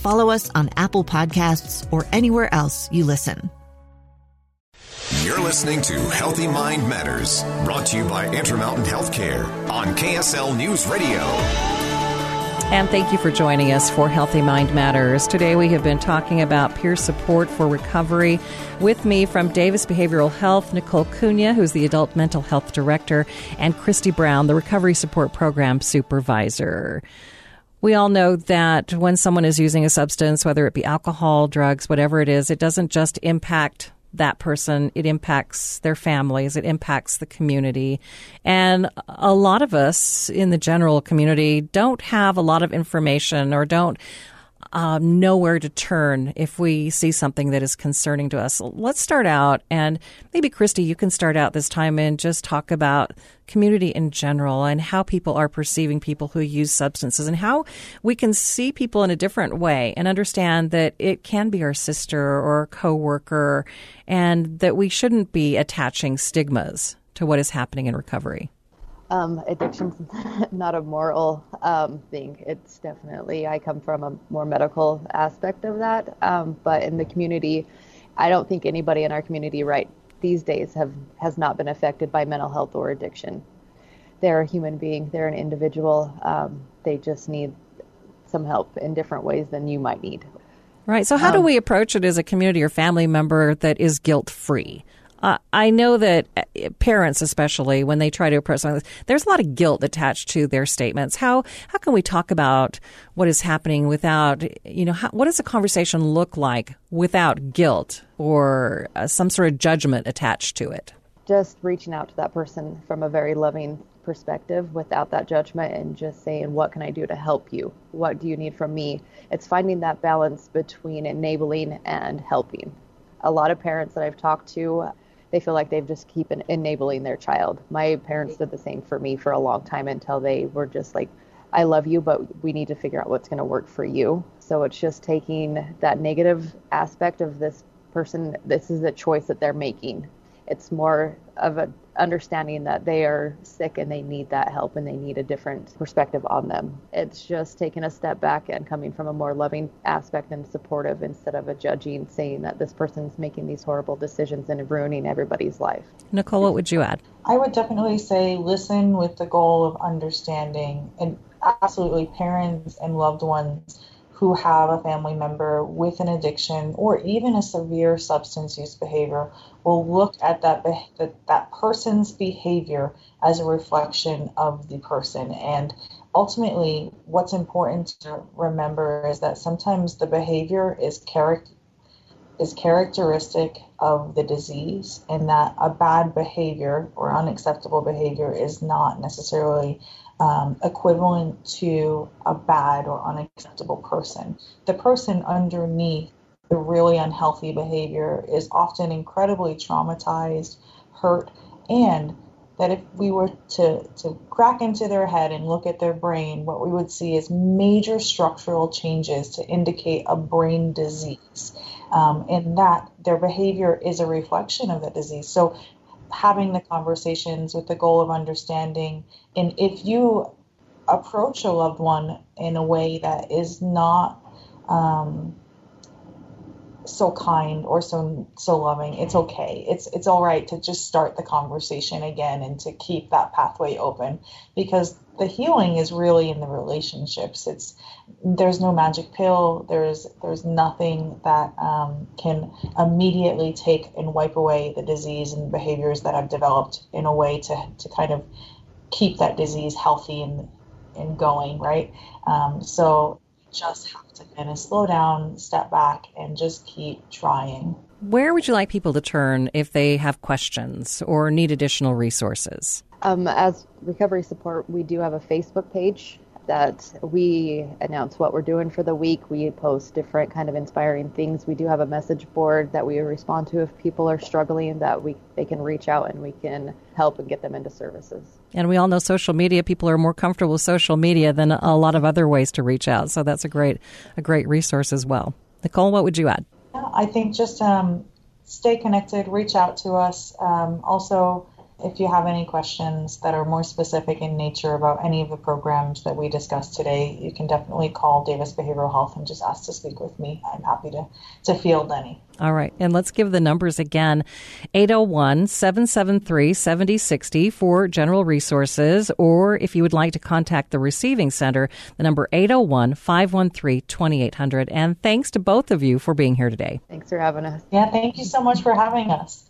follow us on Apple Podcasts, or anywhere else you listen. You're listening to Healthy Mind Matters, brought to you by Intermountain Healthcare on KSL News Radio. And thank you for joining us for Healthy Mind Matters. Today we have been talking about peer support for recovery. With me from Davis Behavioral Health, Nicole Cunha, who's the Adult Mental Health Director, and Christy Brown, the Recovery Support Program Supervisor. We all know that when someone is using a substance, whether it be alcohol, drugs, whatever it is, it doesn't just impact that person, it impacts their families, it impacts the community. And a lot of us in the general community don't have a lot of information or don't um, know where to turn if we see something that is concerning to us. Let's start out, and maybe Christy, you can start out this time and just talk about community in general and how people are perceiving people who use substances and how we can see people in a different way and understand that it can be our sister or coworker, and that we shouldn't be attaching stigmas to what is happening in recovery. Um, addiction's not a moral um, thing. It's definitely, I come from a more medical aspect of that. Um, but in the community, I don't think anybody in our community right these days have has not been affected by mental health or addiction. They're a human being. They're an individual. Um, they just need some help in different ways than you might need. Right. So, how do um, we approach it as a community or family member that is guilt free? Uh, I know that uh, parents, especially when they try to approach something, there's a lot of guilt attached to their statements. How how can we talk about what is happening without, you know, how, what does a conversation look like without guilt or uh, some sort of judgment attached to it? Just reaching out to that person from a very loving perspective without that judgment and just saying, what can I do to help you? What do you need from me? It's finding that balance between enabling and helping. A lot of parents that I've talked to they feel like they've just keep enabling their child. My parents did the same for me for a long time until they were just like, I love you, but we need to figure out what's going to work for you. So it's just taking that negative aspect of this person. This is a choice that they're making. It's more of a understanding that they are sick and they need that help and they need a different perspective on them. It's just taking a step back and coming from a more loving aspect and supportive instead of a judging, saying that this person's making these horrible decisions and ruining everybody's life. Nicole, what would you add? I would definitely say listen with the goal of understanding and absolutely parents and loved ones who have a family member with an addiction or even a severe substance use behavior will look at that that, that person's behavior as a reflection of the person. And ultimately what's important to remember is that sometimes the behavior is character is characteristic of the disease and that a bad behavior or unacceptable behavior is not necessarily um, equivalent to a bad or unacceptable person. The person underneath the really unhealthy behavior is often incredibly traumatized, hurt, and that if we were to, to crack into their head and look at their brain, what we would see is major structural changes to indicate a brain disease. Um, and that their behavior is a reflection of that disease. So having the conversations with the goal of understanding. And if you approach a loved one in a way that is not um, so kind or so so loving it's okay. It's it's all right to just start the conversation again and to keep that pathway open because the healing is really in the relationships. It's there's no magic pill. There's there's nothing that um, can immediately take and wipe away the disease and behaviors that i've developed in a way to to kind of keep that disease healthy and and going right? Um, so just have to kind of slow down, step back, and just keep trying. Where would you like people to turn if they have questions or need additional resources? Um, as recovery support, we do have a Facebook page that we announce what we're doing for the week. We post different kind of inspiring things. We do have a message board that we respond to if people are struggling that we they can reach out and we can help and get them into services. And we all know social media people are more comfortable with social media than a lot of other ways to reach out. So that's a great a great resource as well. Nicole, what would you add? I think just um, stay connected, reach out to us. Um, also if you have any questions that are more specific in nature about any of the programs that we discussed today, you can definitely call Davis Behavioral Health and just ask to speak with me. I'm happy to, to field any. All right. And let's give the numbers again 801 773 7060 for general resources. Or if you would like to contact the receiving center, the number 801 513 2800. And thanks to both of you for being here today. Thanks for having us. Yeah, thank you so much for having us.